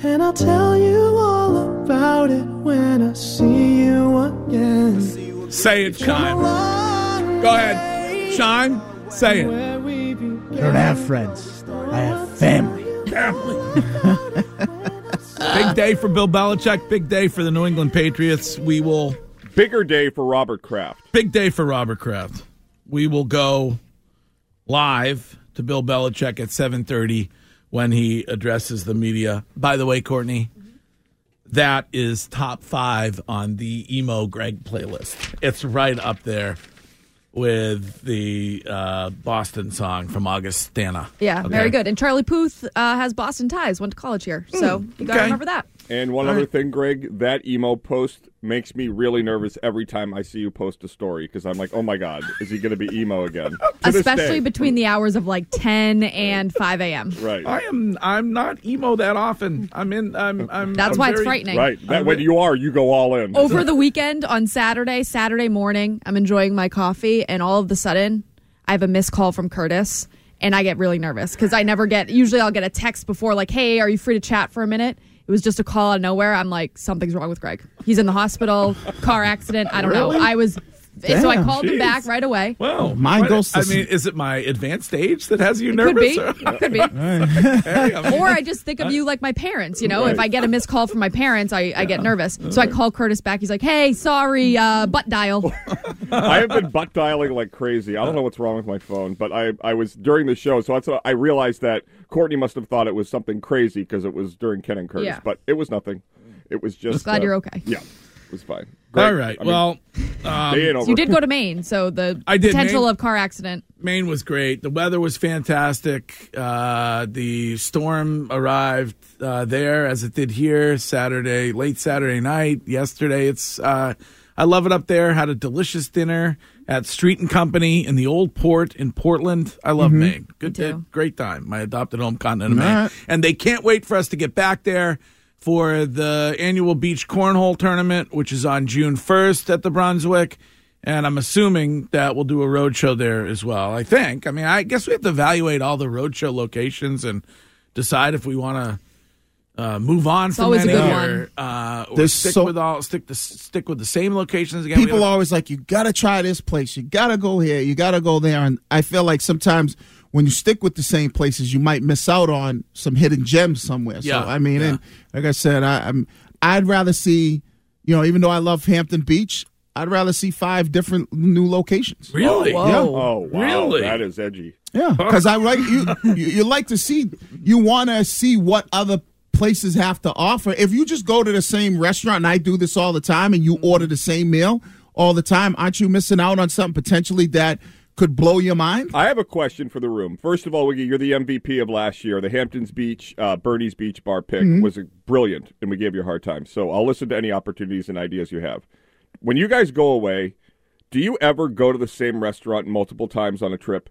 And I'll tell you all about it when I see you again. Say it, Sean. Go ahead. Sean, say it. Where I don't have friends. I have family. family. Big day for Bill Belichick. Big day for the New England Patriots. We will. Bigger day for Robert Kraft. Big day for Robert Kraft. We will go live to Bill Belichick at 7:30 when he addresses the media. By the way, Courtney, that is top five on the emo Greg playlist. It's right up there with the uh, Boston song from Augustana. Yeah, Okay. very good. And Charlie Puth uh, has Boston ties. Went to college here, so you got to okay. remember that. And one other thing, Greg, that emo post makes me really nervous every time I see you post a story because I'm like, oh my God, is he going to be emo again? Especially between the hours of like 10 and 5 a.m. Right. I am. I'm not emo that often. I'm in. I'm. I'm That's I'm why it's frightening. Right. That, when you are, you go all in. Over the weekend on Saturday, Saturday morning, I'm enjoying my coffee, and all of a sudden, I have a missed call from Curtis, and I get really nervous because I never get. Usually, I'll get a text before, like, "Hey, are you free to chat for a minute?" It was just a call out of nowhere. I'm like, something's wrong with Greg. He's in the hospital, car accident. I don't know. I was, so I Damn. called him Jeez. back right away. Well, Mine why- goes to mean, is it my advanced age that has you Could nervous? be, or- could be. Hey, I mean, Or I just think of you like my parents. You know, if I get a missed call from my parents, I, I get nervous. So I call Curtis back. He's like, "Hey, sorry, uh, butt dial." I have been butt dialing like crazy. I don't know what's wrong with my phone, but I, I was during the show, so that's what I realized that Courtney must have thought it was something crazy because it was during Ken and Curtis, Yeah. but it was nothing. It was just. glad uh, you're okay. Yeah, it was fine. all Great. right. I mean, well, um, day ain't over. You did go to Maine, so the I did, potential Maine. of car accident. Maine was great. The weather was fantastic. Uh, the storm arrived uh, there as it did here Saturday, late Saturday night. Yesterday, it's. Uh, I love it up there. Had a delicious dinner at Street and Company in the Old Port in Portland. I love Maine. Good, too. uh, great time. My adopted home continent of Maine, and they can't wait for us to get back there for the annual beach cornhole tournament, which is on June first at the Brunswick. And I'm assuming that we'll do a roadshow there as well. I think. I mean, I guess we have to evaluate all the roadshow locations and decide if we want to uh, move on from always a any good or, uh, or There's stick so- with all stick to stick with the same locations again. We People don't- are always like, you got to try this place. You got to go here. You got to go there. And I feel like sometimes when you stick with the same places, you might miss out on some hidden gems somewhere. Yeah, so, I mean, yeah. and like I said, I, I'm, I'd rather see, you know, even though I love Hampton Beach, I'd rather see five different new locations. really. Oh, whoa. Yeah. Oh, wow. Really? That is edgy. Yeah, because I like you, you. You like to see. You want to see what other places have to offer. If you just go to the same restaurant, and I do this all the time, and you order the same meal all the time, aren't you missing out on something potentially that could blow your mind? I have a question for the room. First of all, Wiggy, you're the MVP of last year. The Hamptons Beach, uh, Bernie's Beach Bar pick was brilliant, and we gave you a hard time. So I'll listen to any opportunities and ideas you have. When you guys go away, do you ever go to the same restaurant multiple times on a trip?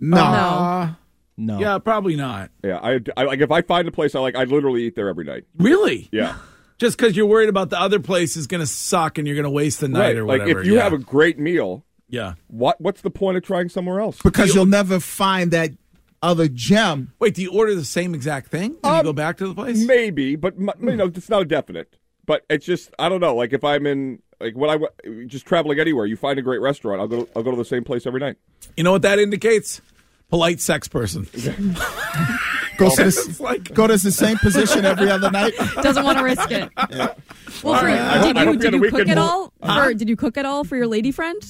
No, Uh, no. yeah, probably not. Yeah, I, I like if I find a place I like, I literally eat there every night. Really? Yeah, Just because you're worried about the other place is going to suck and you're going to waste the night right. or Like whatever. if you yeah. have a great meal, yeah. what what's the point of trying somewhere else? because you'll never find that other gem. Wait, do you order the same exact thing when you Um, go back to the place? Maybe, but m- you know, it's not definite. But it's just I don't know. Like if I'm in like when I just traveling anywhere, you find a great restaurant, I'll go. I'll go to the same place every night. You know what that indicates? Polite sex person. Goes to the, like- go to the same position every other night. Doesn't want to risk it. Well, for, right. I hope- did you did you cook weekend at more- all? For, did you cook at all for your lady friend?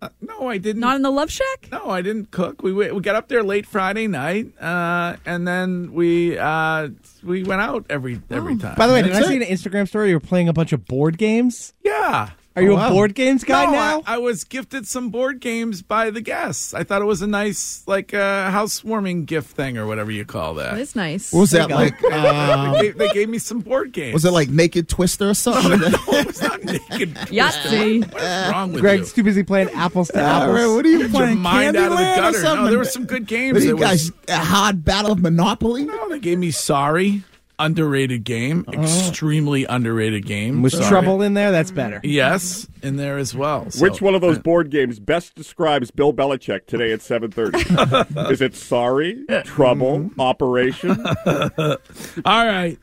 Uh, no, I didn't. Not in the love shack. No, I didn't cook. We we got up there late Friday night, uh, and then we uh, we went out every every time. By the way, did I That's see an Instagram story? You were playing a bunch of board games. yeah. Are you Oh, a board games guy no, now? I, I was gifted some board games by the guests. I thought it was a nice, like, uh, housewarming gift thing or whatever you call that. That is nice. What was that There you like? Um, they, they gave me some board games. was it like Naked Twister or something? No, it was not naked. Yahtzee. What is wrong with Greg's you? too busy playing apples to All apples. right, what are you Get your playing? mind out of the Candyland or gutter. No, something? there were some good games. What you There was- guys? A hard battle of Monopoly? No, they gave me Sorry, underrated game, oh. extremely underrated game. Was Sorry. trouble in there? That's better. Yes, in there as well. So- Which one of those uh, board games best describes Bill Belichick today at 7:30? Is it Sorry, Trouble, mm. Operation? All right,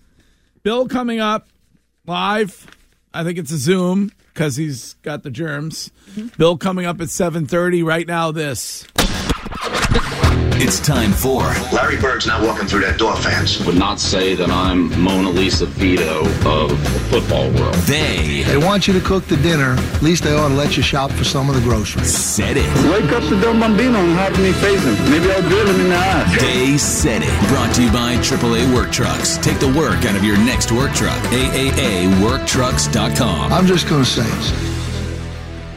Bill coming up live. I think it's a Zoom because he's got the germs. Mm-hmm. Bill coming up at seven thirty. Right now, this. It's time for Larry Bird's not walking through that door, fans. would not say that I'm Mona Lisa Vito of the football world. They They want you to cook the dinner. At least they ought to let you shop for some of the groceries. Said It. Wake up the Don Bambino and have me face him. Maybe I'll drill him in the eyes. They Said It. Brought to you by AAA Work Trucks. Take the work out of your next work truck. AAAWorkTrucks.com. I'm just going to say it.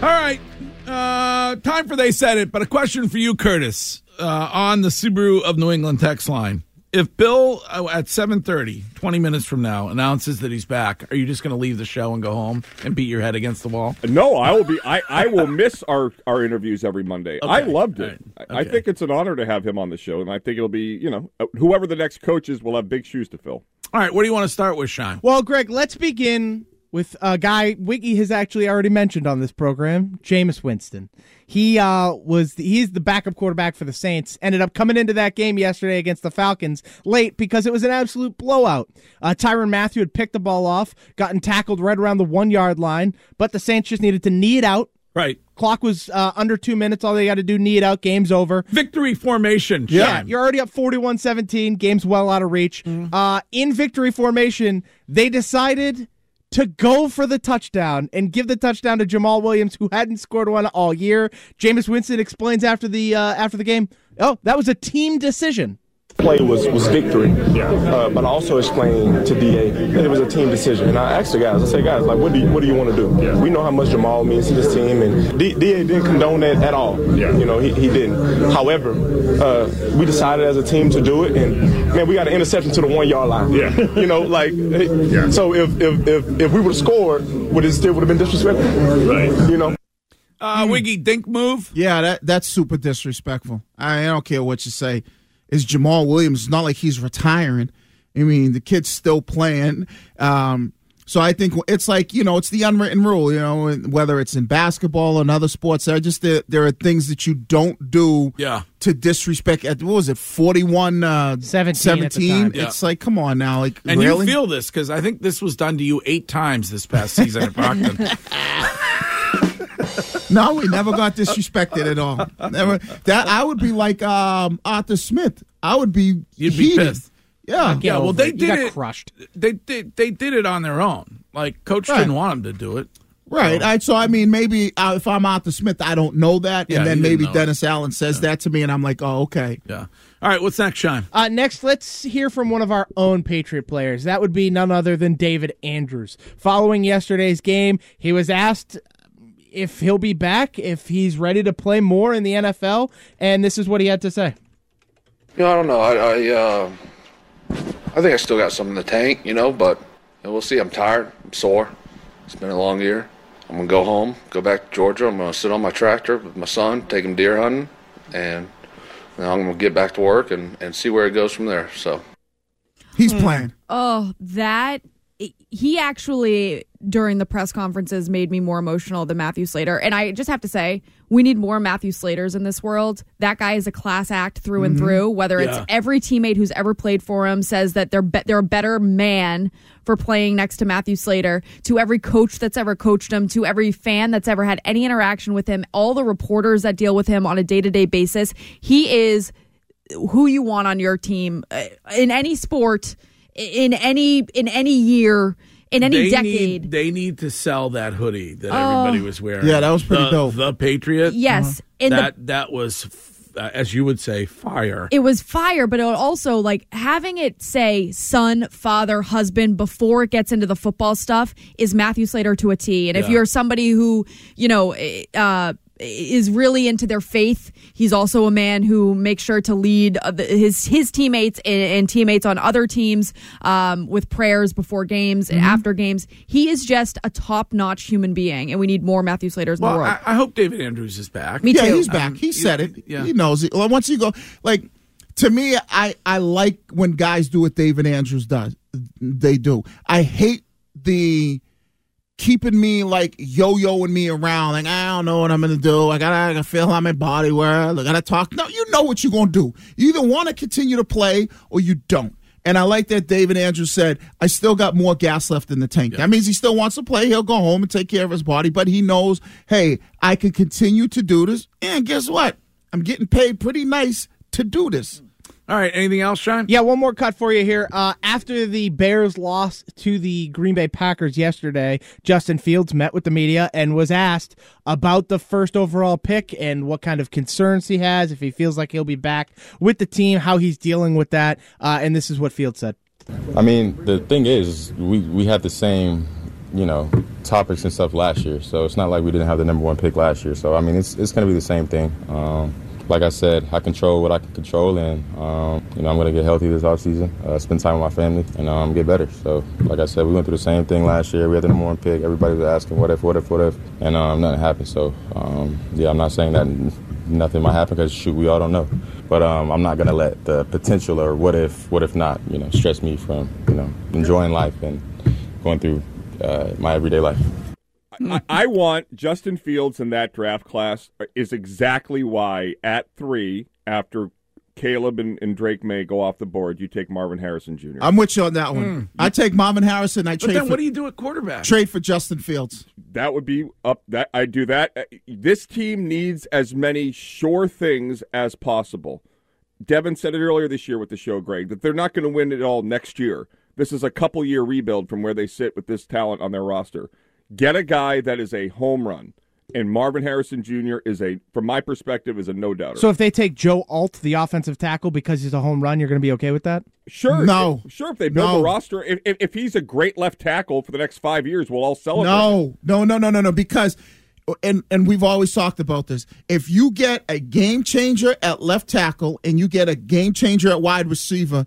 All right, uh, time for they said it. But a question for you, Curtis, uh, on the Subaru of New England text line. If Bill uh, at 7:30, 20 minutes from now, announces that he's back, are you just going to leave the show and go home and beat your head against the wall? No, I will be. I, I will miss our, our interviews every Monday. I loved it. right. I, I think it's an honor to have him on the show, and I think it'll be you know uh, whoever the next coach is will have big shoes to fill. All right, what do you want to start with, Sean? Well, Greg, let's begin with a guy Wiggy has actually already mentioned on this program, Jameis Winston. He uh, was he's the backup quarterback for the Saints. Ended up coming into that game yesterday against the Falcons late because it was an absolute blowout. Uh, Tyrann Mathieu had picked the ball off, gotten tackled right around the one yard line, but the Saints just needed to knee it out. Right, Clock was uh, under two minutes. All they got to do, knee it out. Game's over. victory formation. Yeah, Sean. you're already up 41 17. Game's well out of reach. Uh, in victory formation, they decided to go for the touchdown and give the touchdown to Jamaal Williams, who hadn't scored one all year. Jameis Winston explains after the uh, after the game, oh, that was a team decision. Play was, was victory. Uh, but I also explained to DA that it was a team decision. And I asked the guys, I said, guys, like, what do you, what do you want to do? We know how much Jamaal means to this team, and D- DA didn't condone that at all. You know, he, he didn't. However, uh, we decided as a team to do it, and man, we got an interception to the one yard line. Yeah. You know, like, so if, if, if, if we would have scored, would it still would have been disrespectful? Right. You know? Uh, Wiggy, dink move. Yeah, that that's super disrespectful. I, I don't care what you say. It's Jamaal Williams. It's not like he's retiring. I mean, the kid's still playing. Um, so I think it's like you know, it's the unwritten rule. You know, whether it's in basketball or in other sports, there are just there, there are things that you don't do. Yeah. To disrespect, at what was it, forty one, uh, 17 at the 17? time. It's like, come on now, like And really? you feel this because I think this was done to you eight times this past season at Brockton. No, we never got disrespected at all. Never. That I would be like um, Arthur Smith. I would be. You'd be pissed. Yeah. Yeah, well, they it. You did got it. crushed. They did. They did it on their own. Like coach Right. didn't want them to do it. Right. I, so I mean, maybe uh, if I'm Arthur Smith, I don't know that, Yeah, and then maybe know it. Dennis Allen says that to me, and I'm like, oh, okay. Yeah. All right. What's next, Sean? Uh, next, let's hear from one of our own Patriot players. That would be none other than David Andrews. Following yesterday's game, he was asked if he'll be back, if he's ready to play more in the NFL, and this is what he had to say. You know, I don't know. I, I, uh, I think I still got some in the tank, you know, but we'll see. I'm tired. I'm sore. It's been a long year. I'm gonna go home, go back to Georgia. I'm gonna sit on my tractor with my son, take him deer hunting, and you know, I'm gonna get back to work and, and see where it goes from there. So. He's playing. Oh, that he actually during the press conferences made me more emotional than Matthew Slater. And I just have to say, we need more Matthew Slaters in this world. That guy is a class act through and through. Whether it's every teammate who's ever played for him says that they're be- they're a better man for playing next to Matthew Slater. To every coach that's ever coached him, to every fan that's ever had any interaction with him, all the reporters that deal with him on a day to day basis, he is who you want on your team uh, in any sport, in any in any year, in any they decade. Need, they need to sell that hoodie that Oh. everybody was wearing. Yeah, that was pretty the, dope. The Patriot. Yes, and the- that that was, uh, as you would say, fire. it was fire, but it also like having it say son, father, husband before it gets into the football stuff is Matthew Slater to a T. And if you're somebody who, you know, uh, is really into their faith, he's also a man who makes sure to lead uh, his his teammates and, and teammates on other teams um, with prayers before games Mm-hmm. and after games. He is just a top notch human being, and we need more Matthew Slaters in the world. I, I hope David Andrews is back. Me yeah, too. he's back. Um, he said it. yeah. He knows it. Well, once you go, like to me, I I like when guys do what David Andrews does. They do. I hate the keeping me like yo-yoing me around. Like I don't know what I'm gonna do. I gotta, I gotta feel how my body works. I gotta talk. No, you know what you're gonna do. You either want to continue to play or you don't. And I like that David Andrews said, I still got more gas left in the tank. That means he still wants to play. He'll go home and take care of his body, but he knows, hey, I can continue to do this. And guess what? I'm getting paid pretty nice to do this. All right. Anything else, Sean? Yeah, one more cut for you here. Uh, after the Bears lost to the Green Bay Packers yesterday, Justin Fields met with the media and was asked about the first overall pick and what kind of concerns he has, if he feels like he'll be back with the team, how he's dealing with that. Uh, and this is what Fields said. I mean, the thing is, we, we had the same, you know, topics and stuff last year. So it's not like we didn't have the number one pick last year. So, I mean, it's, it's going to be the same thing. Um, like I said, I control what I can control, and, um, you know, I'm going to get healthy this offseason, uh, spend time with my family, and um, get better. So, like I said, we went through the same thing last year. We had the number one pick. Everybody was asking, what if, what if, what if? And um, nothing happened. So, um, yeah, I'm not saying that nothing might happen because, shoot, we all don't know. But um, I'm not going to let the potential or what if, what if not, you know, stress me from, you know, enjoying life and going through uh, my everyday life. I, I want Justin Fields in that draft class is exactly why at three after Caleb and, and Drake Maye go off the board, you take Marvin Harrison Jr. I'm with you on that one. I take Marvin Harrison. I But trade then, for, what do you do at quarterback? trade for Justin Fields. That would be up. That I do that. Uh, This team needs as many sure things as possible. Devin said it earlier this year with the show, Greg, that they're not going to win it all next year. This is a couple year rebuild from where they sit with this talent on their roster. Get a guy that is a home run, and Marvin Harrison Jr. is a, from my perspective, is a no doubter. So if they take Joe Alt, the offensive tackle, because he's a home run, you're going to be okay with that? Sure. No. If, sure. If they build No. a roster, if, if, if he's a great left tackle for the next five years, we'll all celebrate. No, no, no, no, no, no. Because, and and we've always talked about this. If you get a game changer at left tackle and you get a game changer at wide receiver,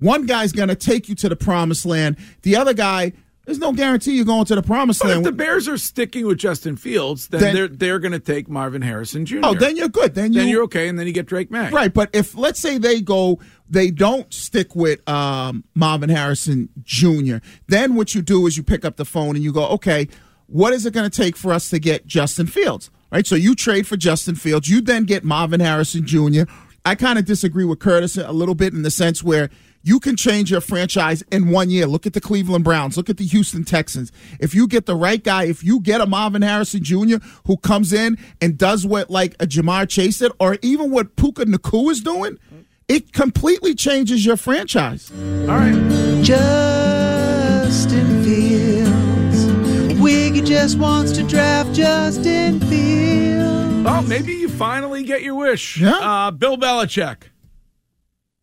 one guy's going to take you to the promised land. The other guy, there's no guarantee you're going to the promised But if the Bears are sticking with Justin Fields, then, Then- they're they're going to take Marvin Harrison Jr. oh, then you're good. Then you then you're okay, and then you get Drake Maye. Right, but if let's say they go, they don't stick with um, Marvin Harrison Jr. Then what you do is you pick up the phone and you go, okay, what is it going to take for us to get Justin Fields? Right, so you trade for Justin Fields. You then get Marvin Harrison Jr. I kind of disagree with Curtis a little bit in the sense where you can change your franchise in one year. Look at the Cleveland Browns. Look at the Houston Texans. If you get the right guy, if you get a Marvin Harrison Jr. who comes in and does what like a Ja'Marr Chase did, or even what Puka Nacua is doing, it completely changes your franchise. All right. Justin Fields. Wiggy just wants to draft Justin Fields. Oh, maybe you finally get your wish. Yeah. Uh, Bill Belichick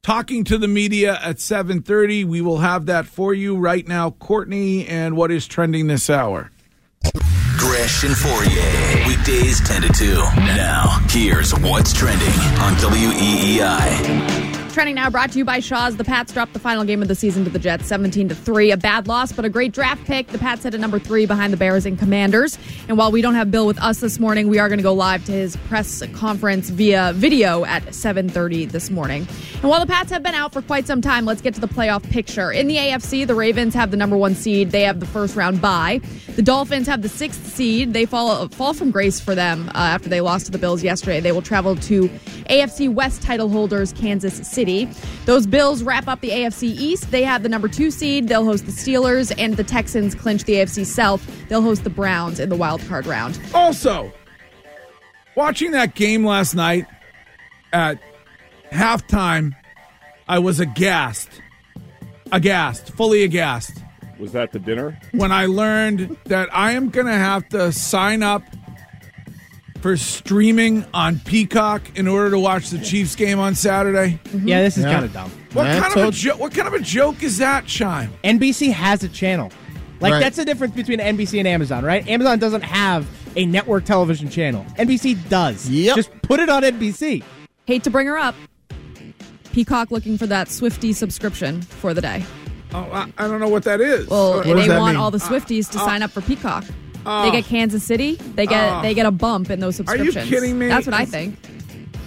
talking to the media at 7:30. We will have that for you right now. Courtney and what is trending this hour? Gresh and Fauria. Weekdays 10 to 2. Now, here's what's trending on WEEI. Trending now brought to you by Shaw's. The Pats dropped the final game of the season to the Jets, 17 to 3. A bad loss, but a great draft pick. The Pats head at number three behind the Bears and Commanders. And while we don't have Bill with us this morning, we are going to go live to his press conference via video at 7:30 this morning. And while the Pats have been out for quite some time, let's get to the playoff picture. In the AFC, the Ravens have the number one seed. They have the first round bye. The Dolphins have the sixth seed. They fall fall from grace for them uh, after they lost to the Bills yesterday. They will travel to AFC West title holders Kansas City. Those Bills wrap up the AFC East. They have the number two seed. They'll host the Steelers, and the Texans clinch the AFC South. They'll host the Browns in the wild card round. Also, watching that game last night at halftime, I was aghast. Aghast, fully aghast. Was that the dinner? When I learned that I am going to have to sign up for streaming on Peacock in order to watch the Chiefs game on Saturday. Mm-hmm. Yeah, this is Yeah. kind of dumb. What Yeah, I kind of a told jo- what kind of a joke is that, Chime? NBC has a channel. Like Right. that's the difference between NBC and Amazon, right? Amazon doesn't have a network television channel. NBC does. Yep. Just put it on NBC. Hate to bring her up. Peacock looking for that Swifty subscription for the day. Oh, I, I don't know what that is. Well, What- they that want mean? all the Swifties to uh, uh, sign up for Peacock. Oh. they get Kansas City. They get Oh. they get a bump in those subscriptions. Are you subscriptions. kidding me? That's what I think.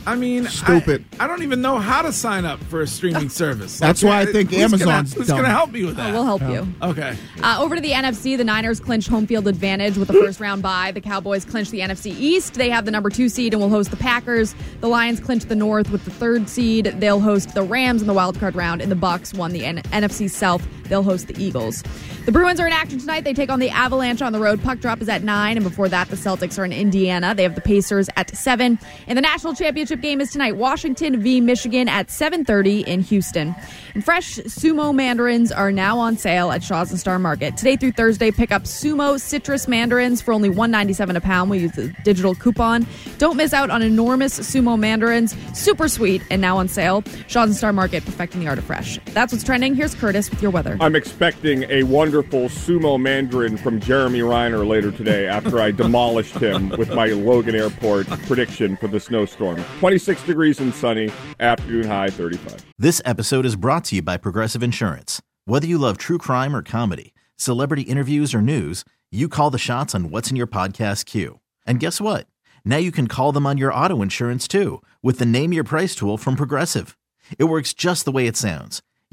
I mean, Stupid. I, don't even know how to sign up for a streaming service. That's why I think who's gonna- Amazon's Who's going to help me with Oh, that? we'll help you. Okay. Uh, over to the NFC, the Niners clinch home field advantage with the first round bye. The Cowboys clinch the NFC East. They have the number two seed and will host the Packers. The Lions clinch the North with the third seed. They'll host the Rams in the wild card round, and the Bucks won the N- NFC South. They'll host the Eagles. The Bruins are in action tonight. They take on the Avalanche on the road. Puck drop is at nine, and before that, the Celtics are in Indiana. They have the Pacers at seven. And the national championship game is tonight. Washington v. Michigan at 7:30 in Houston. And fresh sumo mandarins are now on sale at Shaw's and Star Market today through Thursday. Pick up sumo citrus mandarins for only $1.97 a pound. We use the digital coupon. Don't miss out on enormous sumo mandarins, super sweet, and now on sale. Shaw's and Star Market, perfecting the art of fresh. That's what's trending. Here's Curtis with your weather. I'm expecting a wonderful sumo mandarin from Jeremy Reiner later today after I demolished him with my Logan Airport prediction for the snowstorm. 26 degrees and sunny, afternoon high 35. This episode is brought to you by Progressive Insurance. Whether you love true crime or comedy, celebrity interviews or news, you call the shots on what's in your podcast queue. And guess what? Now you can call them on your auto insurance too with the Name Your Price tool from Progressive. It works just the way it sounds.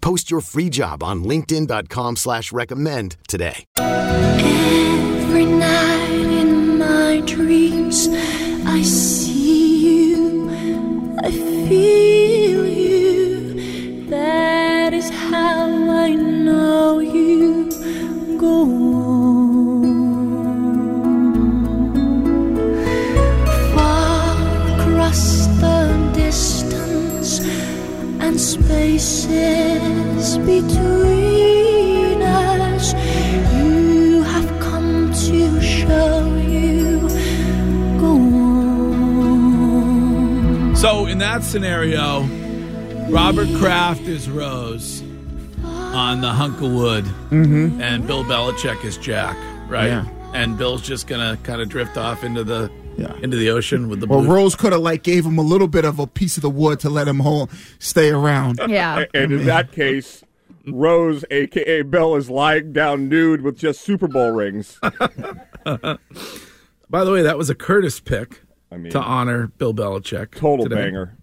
Post your free job on linkedin.com slash recommend today. Every night in my dreams, I see you, I feel you. That is how I know you spaces between us, you have come to show you go on. So in that scenario, Robert Kraft is Rose on the hunk of wood, Mhm. and Bill Belichick is Jack, right? Yeah. And Bill's just gonna kind of drift off into the into the ocean with the Well, blue. Rose could have like gave him a little bit of a piece of the wood to let him hold, stay around. Yeah. And in that case, Rose, aka Bill, is lying down nude with just Super Bowl rings. By the way, that was a Curtis pick I mean, to honor Bill Belichick. Total today. banger.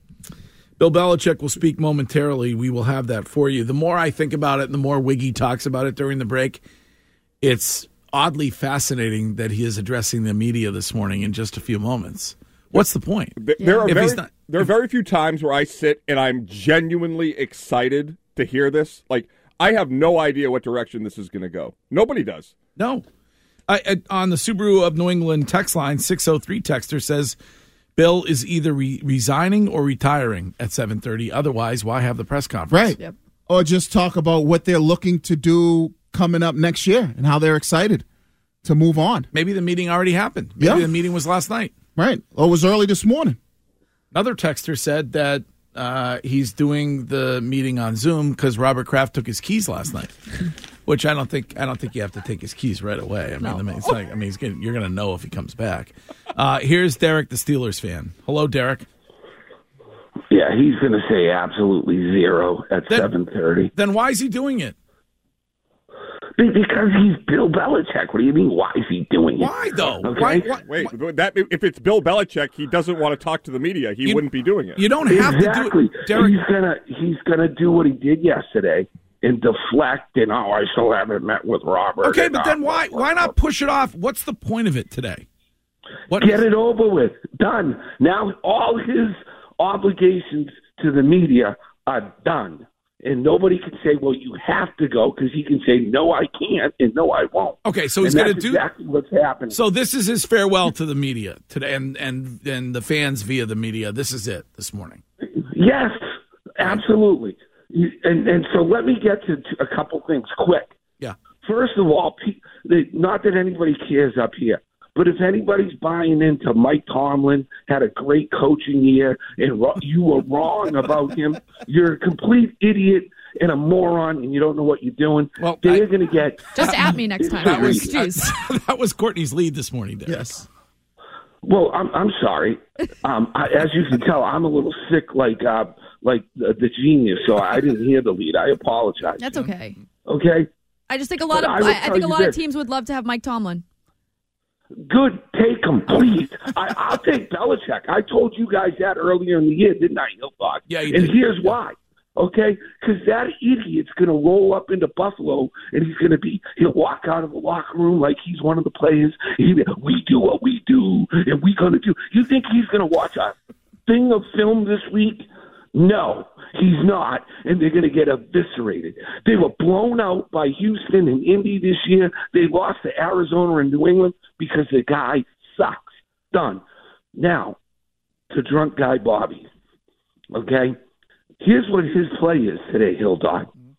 Bill Belichick will speak momentarily. We will have that for you. The more I think about it, the more Wiggy talks about it during the break. It's oddly fascinating that he is addressing the media this morning in just a few moments. What's the point? Th- There are very, not- there are very few times where I sit and I'm genuinely excited to hear this. Like I have no idea what direction this is going to go. Nobody does. No. I, I, on the Subaru of New England text line, 603 texter says Bill is either re- resigning or retiring at 7:30. Otherwise, why have the press conference? Right. Or just talk about what they're looking to do coming up next year and how they're excited to move on. Maybe the meeting already happened. Maybe Yeah. the meeting was last night. Right. Or it was early this morning. Another texter said that uh, he's doing the meeting on Zoom because Robert Kraft took his keys last night. Which I don't think I don't think you have to take his keys right away. I mean, I mean, it's like I mean, he's getting, you're going to know if he comes back. Uh, here's Derek, the Steelers fan. Hello, Derek. Yeah, he's going to say absolutely zero at seven thirty. Then why is he doing it? Because he's Bill Belichick. What do you mean? Why is he doing it? Why though? Okay. Wait, that if it's Bill Belichick, he doesn't want to talk to the media. He wouldn't be doing it. You don't have exactly. He's gonna he's gonna do what he did yesterday and deflect and oh I still haven't met with Robert. Okay, but then why why not push it off? What's the point of it today? What Get it over with. Done. Now all his obligations to the media are done. And nobody can say, well, you have to go because he can say, no, I can't, and no, I won't. Okay, so he's going to do exactly what's happening. So this is his farewell to the media today, and and and the fans via the media. This is it this morning. Yes, absolutely. And and so let me get to, to a couple things quick. Yeah. First of all, not that anybody cares up here, but if anybody's buying into Mike Tomlin had a great coaching year and you were wrong about him, you're a complete idiot and a moron, and you don't know what you're doing. Well, they're going to get Just at me next time. That was Jeez. that was Courtney's lead this morning. Derek. Yes. Well, I'm I'm sorry. Um, I, as you can tell, I'm a little sick, like uh, like the, the genius. So I didn't hear the lead. I apologize. That's okay. Okay. I just think a lot But of I I, I think a you lot of teams would love to have Mike Tomlin. Good, take him, please. I, I'll take Belichick. I told you guys that earlier in the year, didn't I, Hildog? Yeah, you And did. here's why. Okay, because that idiot's going to roll up into Buffalo, and he's going to be. He'll walk out of the locker room like he's one of the players. He, we do what we do, and we going to do. You think he's going to watch a thing of film this week? No, he's not, and they're going to get eviscerated. They were blown out by Houston and Indy this year. They lost to Arizona and New England because the guy sucks. Done. Now, to drunk guy Bobby. Okay, here's what his play is today, Hill Dog. Mm-hmm.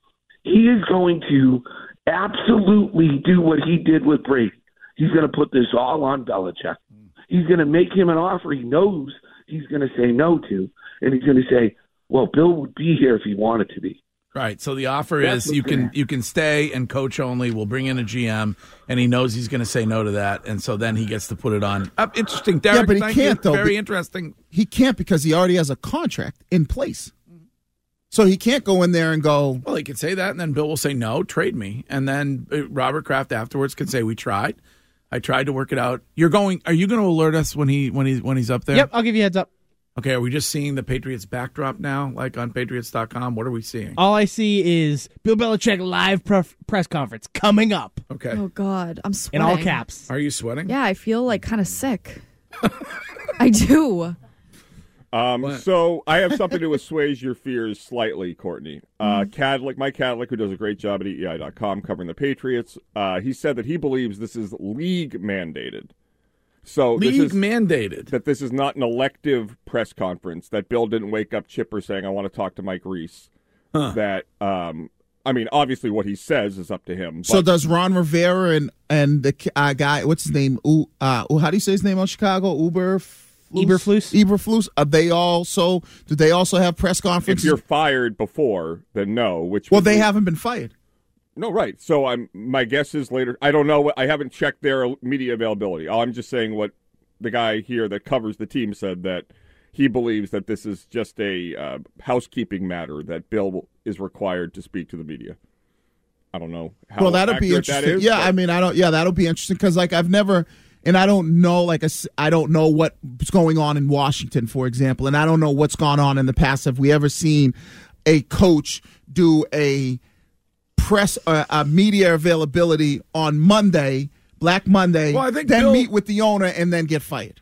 He is going to absolutely do what he did with Brady. He's going to put this all on Belichick. Mm. He's going to make him an offer he knows he's going to say no to, and he's going to say, "Well, Bill would be here if he wanted to be." Right. So the offer That's is you can gonna- you can stay and coach only. We'll bring in a GM, and he knows he's going to say no to that, and so then he gets to put it on. Uh, interesting, Derek. yeah, but he thank can't you. though. Very interesting. He can't because he already has a contract in place. So he can't go in there and go. Well, he could say that, and then Bill will say no, trade me, and then uh, Robert Kraft afterwards can say we tried. I tried to work it out. You're going. Are you going to alert us when he when he when he's up there? Yep, I'll give you a heads up. Okay. Are we just seeing the Patriots backdrop now, like on Patriots.com? What are we seeing? All I see is Bill Belichick live pref- press conference coming up. Okay. Oh God, I'm sweating. In sweating. all caps. Are you sweating? Yeah, I feel like kind of sick. I do. Um, so I have something to assuage your fears slightly, Courtney. Uh, Kadlick, Mike Kadlick, who does a great job at EEI.com covering the Patriots, uh, he said that he believes this is league mandated. So League this is, mandated that this is not an elective press conference. That Bill didn't wake up chipper saying, "I want to talk to Mike Reiss." That um, I mean, obviously, what he says is up to him. So does Ron Rivera and and the uh, guy, what's his name? Uh, how do you say his name on Chicago? Uber. Eberflus? Eberflus. Are they also? Do they also have press if conferences? you're fired before, then no. Which well, they be- haven't been fired. No, right. So I'm my guess is later. I don't know. I haven't checked their media availability. I'm just saying what the guy here that covers the team said that he believes that this is just a uh, housekeeping matter that Bill is required to speak to the media. I don't know. How well, that'll be interesting. is, yeah, but- I mean, I don't. Yeah, that'll be interesting because like I've never, and I don't know. Like I s- I don't know what's going on in Washington, for example, and I don't know what's gone on in the past. Have we ever seen a coach do a press uh, a media availability on Monday, Black Monday, Well, I think then Bill- meet with the owner and then get fired?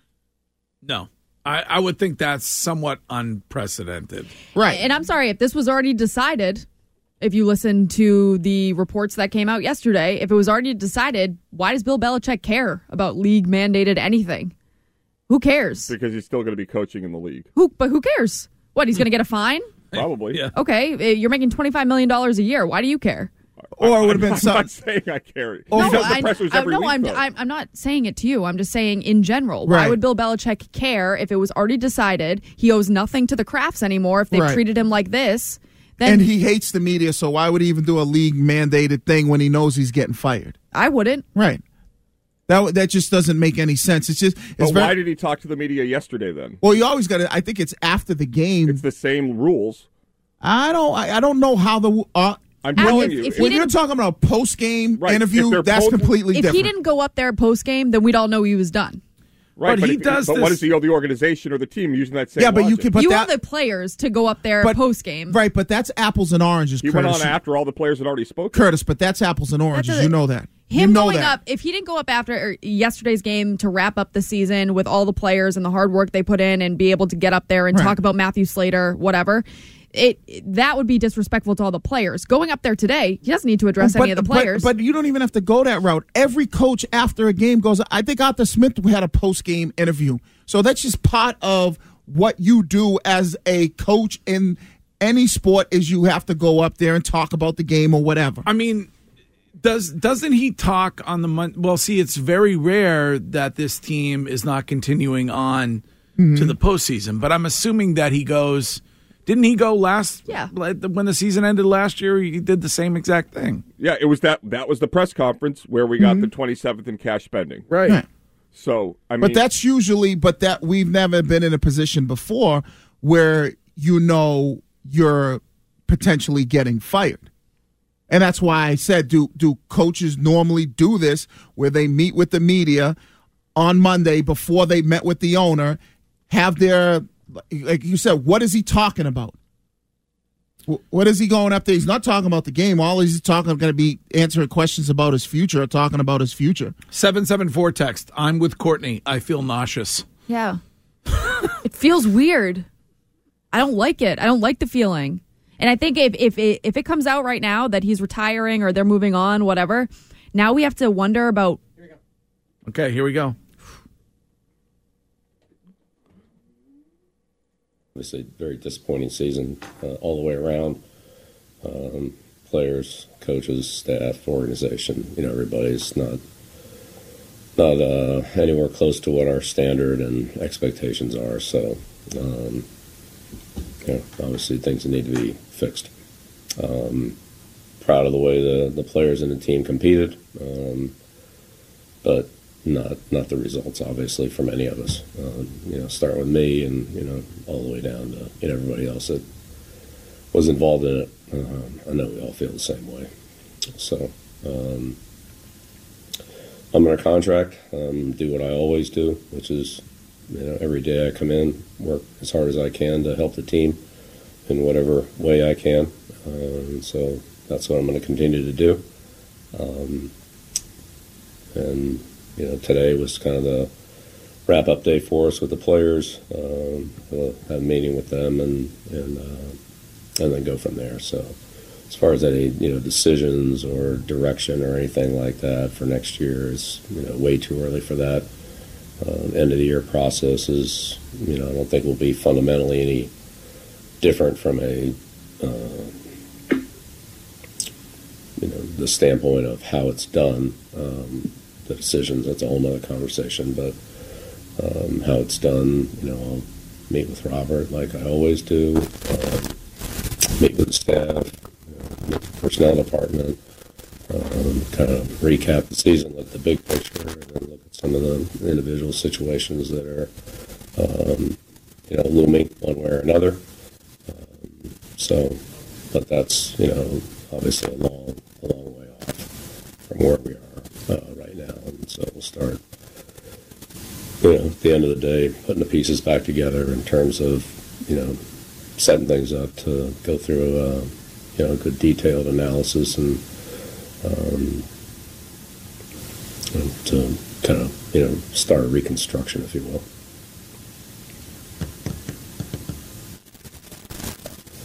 No, I, I would think that's somewhat unprecedented. Right. And I'm sorry if this was already decided. If you listen to the reports that came out yesterday, if it was already decided, why does Bill Belichick care about league mandated anything? Who cares? because he's still going to be coaching in the league. Who? But who cares? What? He's going to get a fine? Probably. Yeah. Okay, eh, you're making twenty five million dollars a year. Why do you care? Or it would have been I'm some. not saying I care. Oh, He no, does the I, pressers I- every no, week, I'm, though. I'm I'm not saying it to you. I'm just saying in general. Why would Bill Belichick care if it was already decided he owes nothing to the Krafts anymore? If they've Right. treated him like this, then And he hates the media, so why would he even do a league mandated thing when he knows he's getting fired? I wouldn't. Right. That that just doesn't make any sense. It's just it's But very why did he talk to the media yesterday then? well. You always got to. I think it's after the game. It's the same rules. I don't. I, I don't know how the. Uh, I'm telling if- you. if he when you're talking about a post game Right. If interview, that's both- completely If different. he didn't go up there post game, then we'd all know he was done. Right, But he if- does But what does he owe the organization or the team using that same yeah, but you logic? can. But you that, owe the players to go up there but- post game. right, but that's apples and oranges. He Curtis. went on after all the players had already spoken. Curtis, but that's apples and oranges. That's a- you know that. Him you know going that. up, if he didn't go up after er, yesterday's game to wrap up the season with all the players and the hard work they put in and be able to get up there and Right. talk about Matthew Slater, whatever, it that would be disrespectful to all the players. Going up there today, he doesn't need to address any of the but- players. But, you don't even have to go that route. Every coach after a game goes. I think Arthur Smith had a post game interview. So that's just part of what you do as a coach in any sport. Is you have to go up there and talk about the game or whatever. I mean, does doesn't he talk on the month? Well, see, it's very rare that this team is not continuing on mm-hmm. to the postseason. But I'm assuming that he goes. Didn't he go last? Yeah. When the season ended last year, he did the same exact thing. Yeah, it was that. That was the press conference where we got mm-hmm. the 27th in cash spending. Right. Right. So I mean, But that's usually, but that we've never been in a position before where you know you're potentially getting fired. And that's why I said, do do coaches normally do this where they meet with the media on Monday before they met with the owner, have their like you said, what is he talking about? What is he going up there? He's not talking about the game. All he's talking going to be answering questions about his future or talking about his future. Seven seven four text. I'm with Courtney. I feel nauseous. yeah, it feels weird. I don't like it. I don't like the feeling. And I think if if it, if it comes out right now that he's retiring or they're moving on, whatever, now we have to wonder about Okay, here we go. Obviously, very disappointing season uh, all the way around. Um, players, coaches, staff, organization. You know, everybody's not not uh, anywhere close to what our standard and expectations are. So, um, you know, obviously, things need to be fixed. Um, proud of the way the, the players and the team competed, um, but not not the results, obviously, from any of us. Um, you know, start with me, and you know, all the way down to you know everybody else that was involved in it. Um, I know we all feel the same way. So um, I'm under contract, um, do what I always do, which is you know every day I come in, work as hard as I can to help the team in whatever way I can. Um, so that's what I'm going to continue to do. Um, and you know, today was kind of the wrap up day for us with the players. Um, we'll have a meeting with them and and uh, and then go from there. So as far as any you know decisions or direction or anything like that for next year is you know way too early for that. Um, end of the year process is you know I don't think will be fundamentally any different from a uh, you know the standpoint of how it's done. Um, the decisions that's a whole nother conversation, but um, how it's done, you know, I'll meet with Robert like I always do, um, meet with the staff, you know, meet the personnel department, um, kind of recap the season, look at the big picture, and then look at some of the individual situations that are, um, you know, looming one way or another. Um, so, but that's you know obviously a long, a long way off from where we are uh, right now, and so we'll start. You know, at the end of the day, putting the pieces back together in terms of you know setting things up to go through a you know good detailed analysis and um, to kind of you know start a reconstruction, if you will.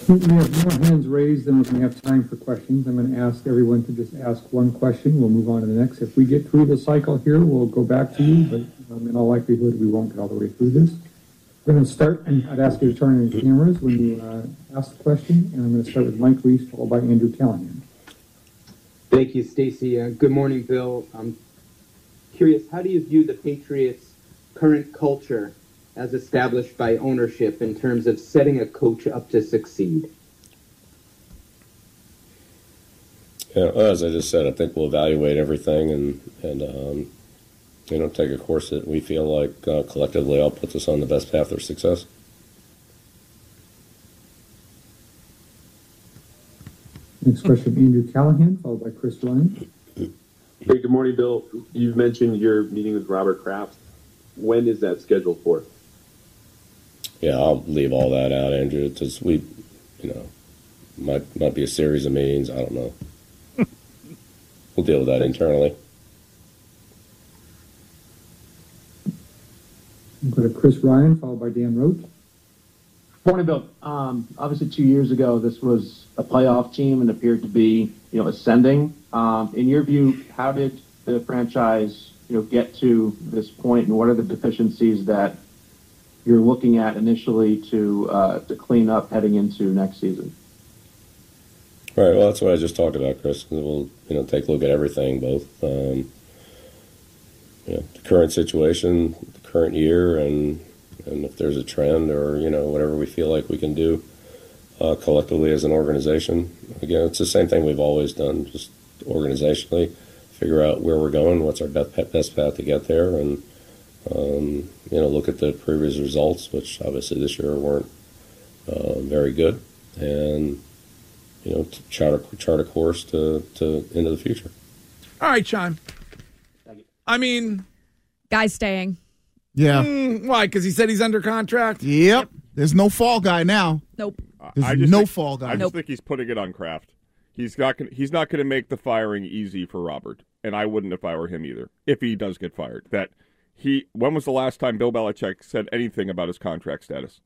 We have more hands raised than we have time for questions. I'm going to ask everyone to just ask one question. We'll move on to the next. If we get through the cycle here, we'll go back to you, but um, in all likelihood, we won't get all the way through this. We're going to start, and I'd ask you to turn on your cameras when you uh, ask the question, and I'm going to start with Mike Reiss, followed by Andrew Callahan. Thank you, Stacy. Uh, good morning, Bill. I'm curious, how do you view the Patriots' current culture as established by ownership in terms of setting a coach up to succeed? Yeah, well, as I just said, I think we'll evaluate everything and and um, you know take a course that we feel like uh, collectively all puts us on the best path of success. Next question, Andrew Callahan, followed by Chris Ryan. Hey, good morning, Bill. You've mentioned your meeting with Robert Kraft. When is that scheduled for? Yeah, I'll leave all that out, Andrew. Because we, you know, might might be a series of meetings. I don't know. we'll deal with that internally. We'll go to Chris Ryan, followed by Dan Roach. Morning, Bill. Um, obviously, two years ago, this was a playoff team and appeared to be, you know, ascending. Um, in your view, how did the franchise, you know, get to this point, and what are the deficiencies that you're looking at initially to uh, to clean up heading into next season? Right. Well, that's what I just talked about, Chris. We'll you know take a look at everything, both um, you know, the current situation, the current year, and and if there's a trend or you know whatever we feel like we can do uh, collectively as an organization. Again, it's the same thing we've always done, just organizationally, figure out where we're going, what's our best best path to get there, and um, you know look at the previous results, which obviously this year weren't uh, very good, and you know chart a, chart a course to, to into the future. All right, Chime. I mean, Guy's staying. Yeah. mm, why? Because he said he's under contract. Yep. There's no fall guy now. Nope. There's I just no think, fall guy. I just think he's putting it on Kraft. He's not. Gonna, he's not going to make the firing easy for Robert, and I wouldn't if I were him either. If he does get fired, that he. When was the last time Bill Belichick said anything about his contract status?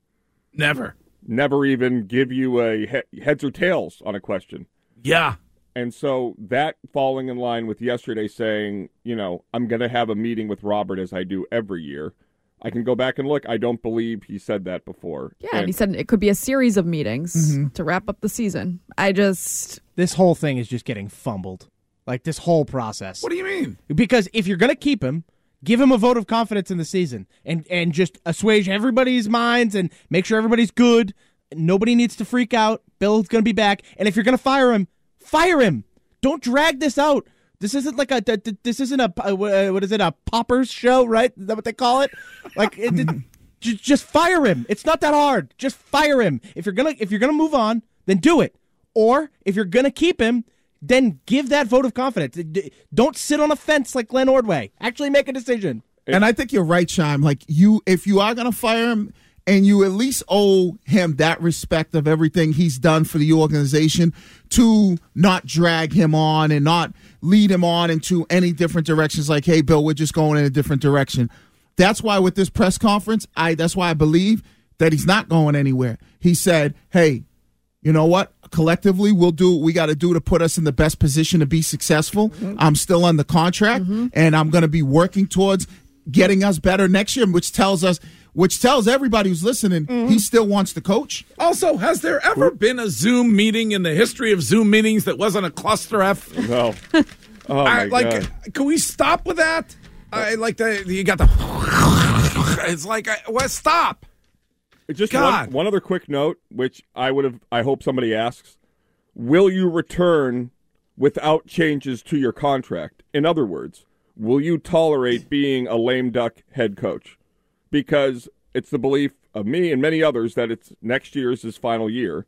Never. Never even give you a he- heads or tails on a question. Yeah. And so that falling in line with yesterday saying, you know, I'm going to have a meeting with Robert as I do every year. I can go back and look. I don't believe he said that before. Yeah, and, he said it could be a series of meetings Mhm. to wrap up the season. I just This whole thing is just getting fumbled. Like this whole process. What do you mean? Because if you're going to keep him, give him a vote of confidence in the season and and just assuage everybody's minds and make sure everybody's good. Nobody needs to freak out. Bill's going to be back. And if you're going to fire him, fire him. Don't drag this out. This isn't like a th- th- this isn't a uh, what is it a poppers show, right? Is that what they call it? Like it, it- ju- just fire him. It's not that hard. Just fire him. If you're going to if you're going to move on, then do it. Or if you're going to keep him, then give that vote of confidence. Don't sit on a fence like Glenn Ordway. Actually make a decision. And I think you're right, Chime. Like you, if you are going to fire him, and you at least owe him that respect of everything he's done for the organization, to not drag him on and not lead him on into any different directions. Like, hey, Bill, we're just going in a different direction. That's why with this press conference, I that's why I believe that he's not going anywhere. He said, hey, you know what? Collectively, we'll do what we got to do to put us in the best position to be successful. Mm-hmm. I'm still on the contract, mm-hmm. and I'm going to be working towards getting us better next year, which tells us, which tells everybody who's listening, he mm-hmm. still wants to coach. Also, has there ever been a Zoom meeting in the history of Zoom meetings that wasn't a cluster F? No. Oh I, my like, God. can we stop with that? I like the you got the. It's like, I, well, stop. Just God. One, one other quick note, which I would have, I hope somebody asks: Will you return without changes to your contract? In other words, will you tolerate being a lame duck head coach? Because it's the belief of me and many others that it's next year's his final year.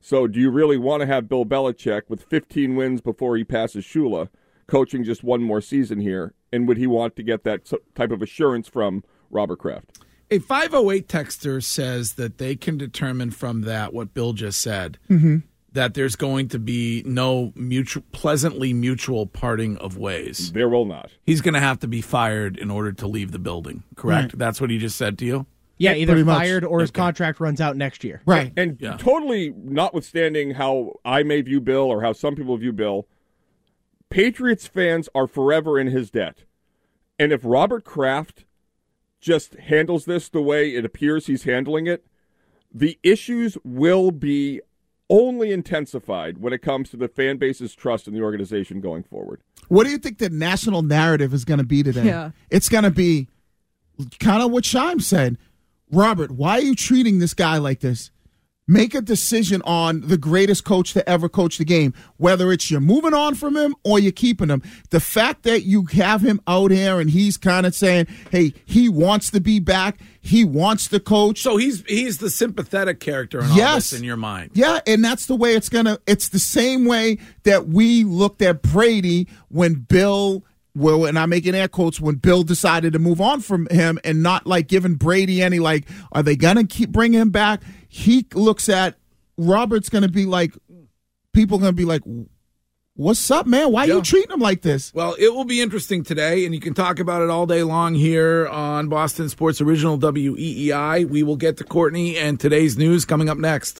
So, do you really want to have Bill Belichick with 15 wins before he passes Shula, coaching just one more season here? And would he want to get that type of assurance from Robert Kraft? A 508 texter says that they can determine from that what Bill just said Mhm. That there's going to be no mutual, pleasantly mutual parting of ways. There will not. He's going to have to be fired in order to leave the building. Correct? Right. That's what he just said to you. Yeah, Yeah, either pretty much. fired or his contract runs out next year. Right. And totally notwithstanding how I may view Bill or how some people view Bill, Patriots fans are forever in his debt. And if Robert Kraft just handles this the way it appears he's handling it, the issues will be only intensified when it comes to the fan base's trust in the organization going forward. What do you think the national narrative is going to be today? Yeah. It's going to be kind of what Chime said. Robert, why are you treating this guy like this? Make a decision on the greatest coach to ever coach the game, whether it's you're moving on from him or you're keeping him. The fact that you have him out here and he's kind of saying, hey, he wants to be back, he wants to coach. So he's he's the sympathetic character in all Yes. this in your mind. Yeah, and that's the way it's gonna. It's the same way that we looked at Brady when Bill. Well, and I'm making air quotes when Bill decided to move on from him and not like giving Brady any like, are they gonna keep bringing him back? He looks at Robert's gonna be like, people gonna be like, what's up, man? Why are you treating him like this? Well, it will be interesting today, and you can talk about it all day long here on Boston Sports Original WEEI. We will get to Courtney and today's news coming up next.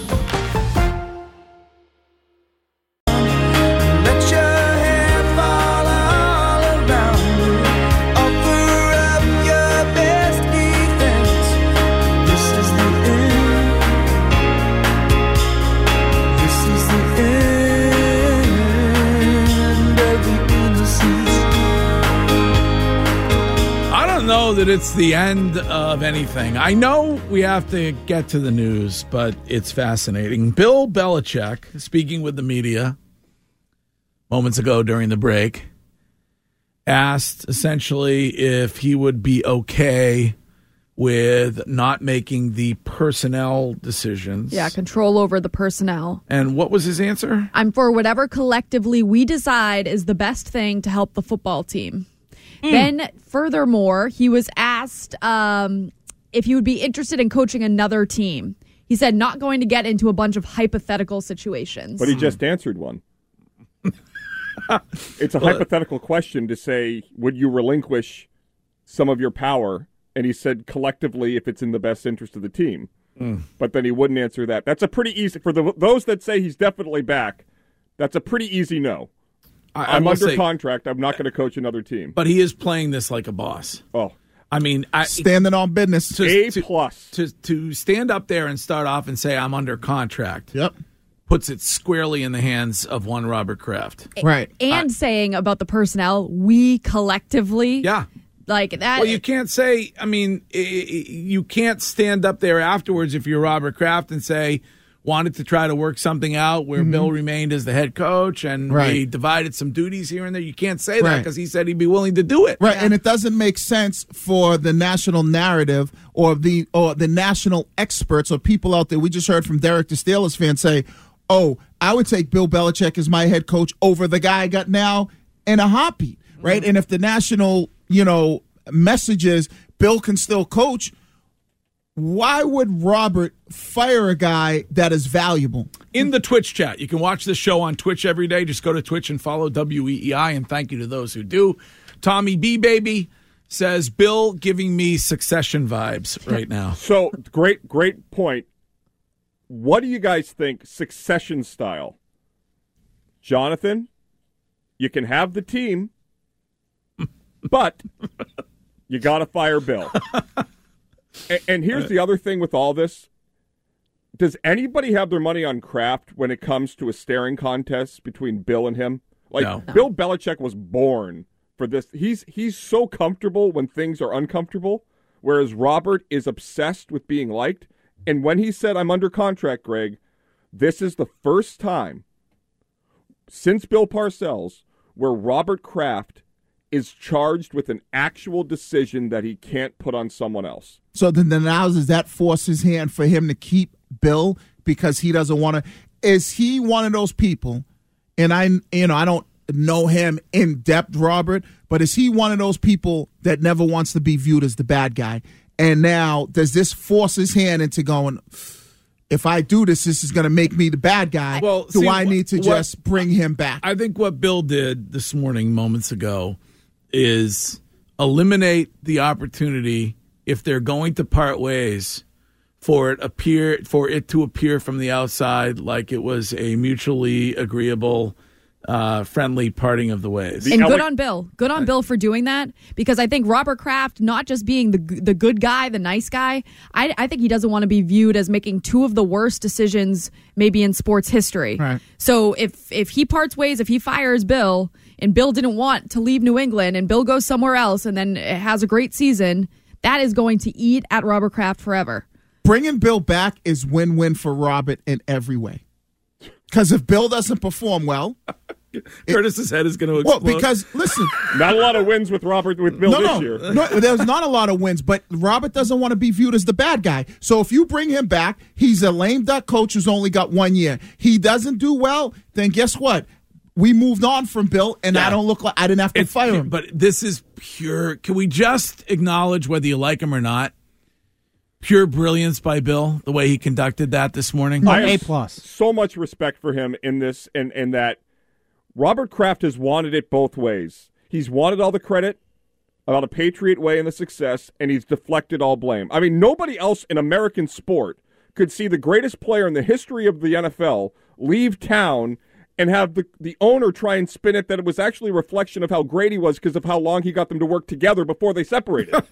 That it's the end of anything. I know we have to get to the news, but it's fascinating. Bill Belichick, speaking with the media moments ago during the break, asked essentially if he would be okay with not making the personnel decisions. Yeah, control over the personnel. And what was his answer? I'm for whatever collectively we decide is the best thing to help the football team. Then, furthermore, he was asked um, if he would be interested in coaching another team. He said not going to get into a bunch of hypothetical situations. But he just answered one. it's a Well- hypothetical question to say, would you relinquish some of your power? And he said collectively if it's in the best interest of the team. Mm. But then he wouldn't answer that. That's a pretty easy for the those that say he's definitely back. That's a pretty easy no. I- I I'm under say- contract. I'm not going to coach another team. But he is playing this like a boss. Oh, I mean, I, standing on business. To, A to- plus to to stand up there and start off and say I'm under contract. Yep, puts it squarely in the hands of one Robert Kraft. Right, and saying about the personnel, we collectively. Yeah. Like that. Well, you can't say. I mean, i- i- you can't stand up there afterwards if you're Robert Kraft and say wanted to try to work something out where Bill mm-hmm. remained as the head coach and we divided some duties here and there. You can't say that Right. because he said he'd be willing to do it. Right, and it doesn't make sense for the national narrative or the or the national experts or people out there. We just heard from Derek, the Steelers fan, say, "Oh, I would take Bill Belichick as my head coach over the guy I got now in a heartbeat." Mm-hmm. Right, and if the national, you know, message is Bill can still coach, why would Robert fire a guy that is valuable? in the Twitch chat. You can watch this show on Twitch every day. Just go to Twitch and follow WEEI, and thank you to those who do. Tommy B. Baby says, Bill giving me succession vibes right now. So great, great point. What do you guys think succession style? Jonathan, you can have the team, but you got to fire Bill. and, and here's the other thing with all this. Does anybody have their money on Kraft when it comes to a staring contest between Bill and him? Like No. Bill Belichick was born for this. He's he's so comfortable when things are uncomfortable, whereas Robert is obsessed with being liked. And when he said, "I'm under contract, Greg," this is the first time since Bill Parcells where Robert Kraft is charged with an actual decision that he can't put on someone else. So then, then now does that force his hand for him to keep Bill because he doesn't want to. Is he one of those people? And I, you know, I don't know him in depth, Robert, but is he one of those people that never wants to be viewed as the bad guy? And now, does this force his hand into going? If I do this, this is going to make me the bad guy. Well, do see, I need to what- just bring him back? I think what Bill did this morning, moments ago, is eliminate the opportunity if they're going to part ways for it appear for it to appear from the outside like it was a mutually agreeable, uh, friendly parting of the ways. and good on Bill. Good on Bill for doing that because I think Robert Kraft, not just being the the good guy, the nice guy, I, I think he doesn't want to be viewed as making two of the worst decisions maybe in sports history. Right. So if if he parts ways, if he fires Bill, and Bill didn't want to leave New England, and Bill goes somewhere else, and then has a great season, that is going to eat at Robert Kraft forever. Bringing Bill back is win-win for Robert in every way. Because if Bill doesn't perform well, Curtis's head is going to explode. well, because listen, Not a lot of wins with Robert with Bill no, this no, year. no, there's not a lot of wins, but Robert doesn't want to be viewed as the bad guy. So if you bring him back, he's a lame duck coach who's only got one year. He doesn't do well, then guess what? We moved on from Bill, and I don't look like I didn't have to fire him. But this is pure. Can we just acknowledge whether you like him or not? Pure brilliance by Bill, the way he conducted that this morning. I have So much respect for him in this, and and that Robert Kraft has wanted it both ways. He's wanted all the credit about a Patriot way and the success, and he's deflected all blame. I mean, nobody else in American sport could see the greatest player in the history of the NFL leave town and have the, the owner try and spin it that it was actually a reflection of how great he was because of how long he got them to work together before they separated.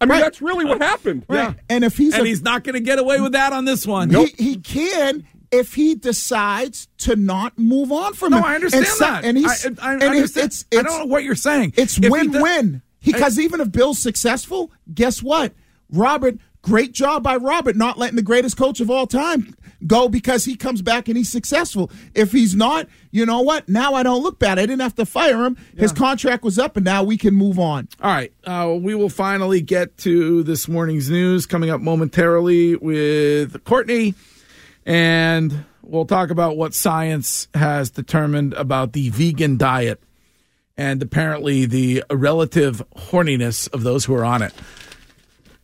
I mean, that's really what happened. Right. And if he's and a- he's not going to get away with that on this one. He, he can if he decides to not move on from No, him. I understand and so- that. And he's, I- I and it's- understand. It's, I don't know what you're saying. It's If win-win. Because even if Bill's successful, guess what? Robert, great job by Robert not letting the greatest coach of all time go because he comes back and he's successful. If he's not, you know what? Now I don't look bad. I didn't have to fire him. His contract was up, and now we can move on. All right. Uh, we will finally get to this morning's news coming up momentarily with Courtney. And we'll talk about what science has determined about the vegan diet and apparently the relative horniness of those who are on it.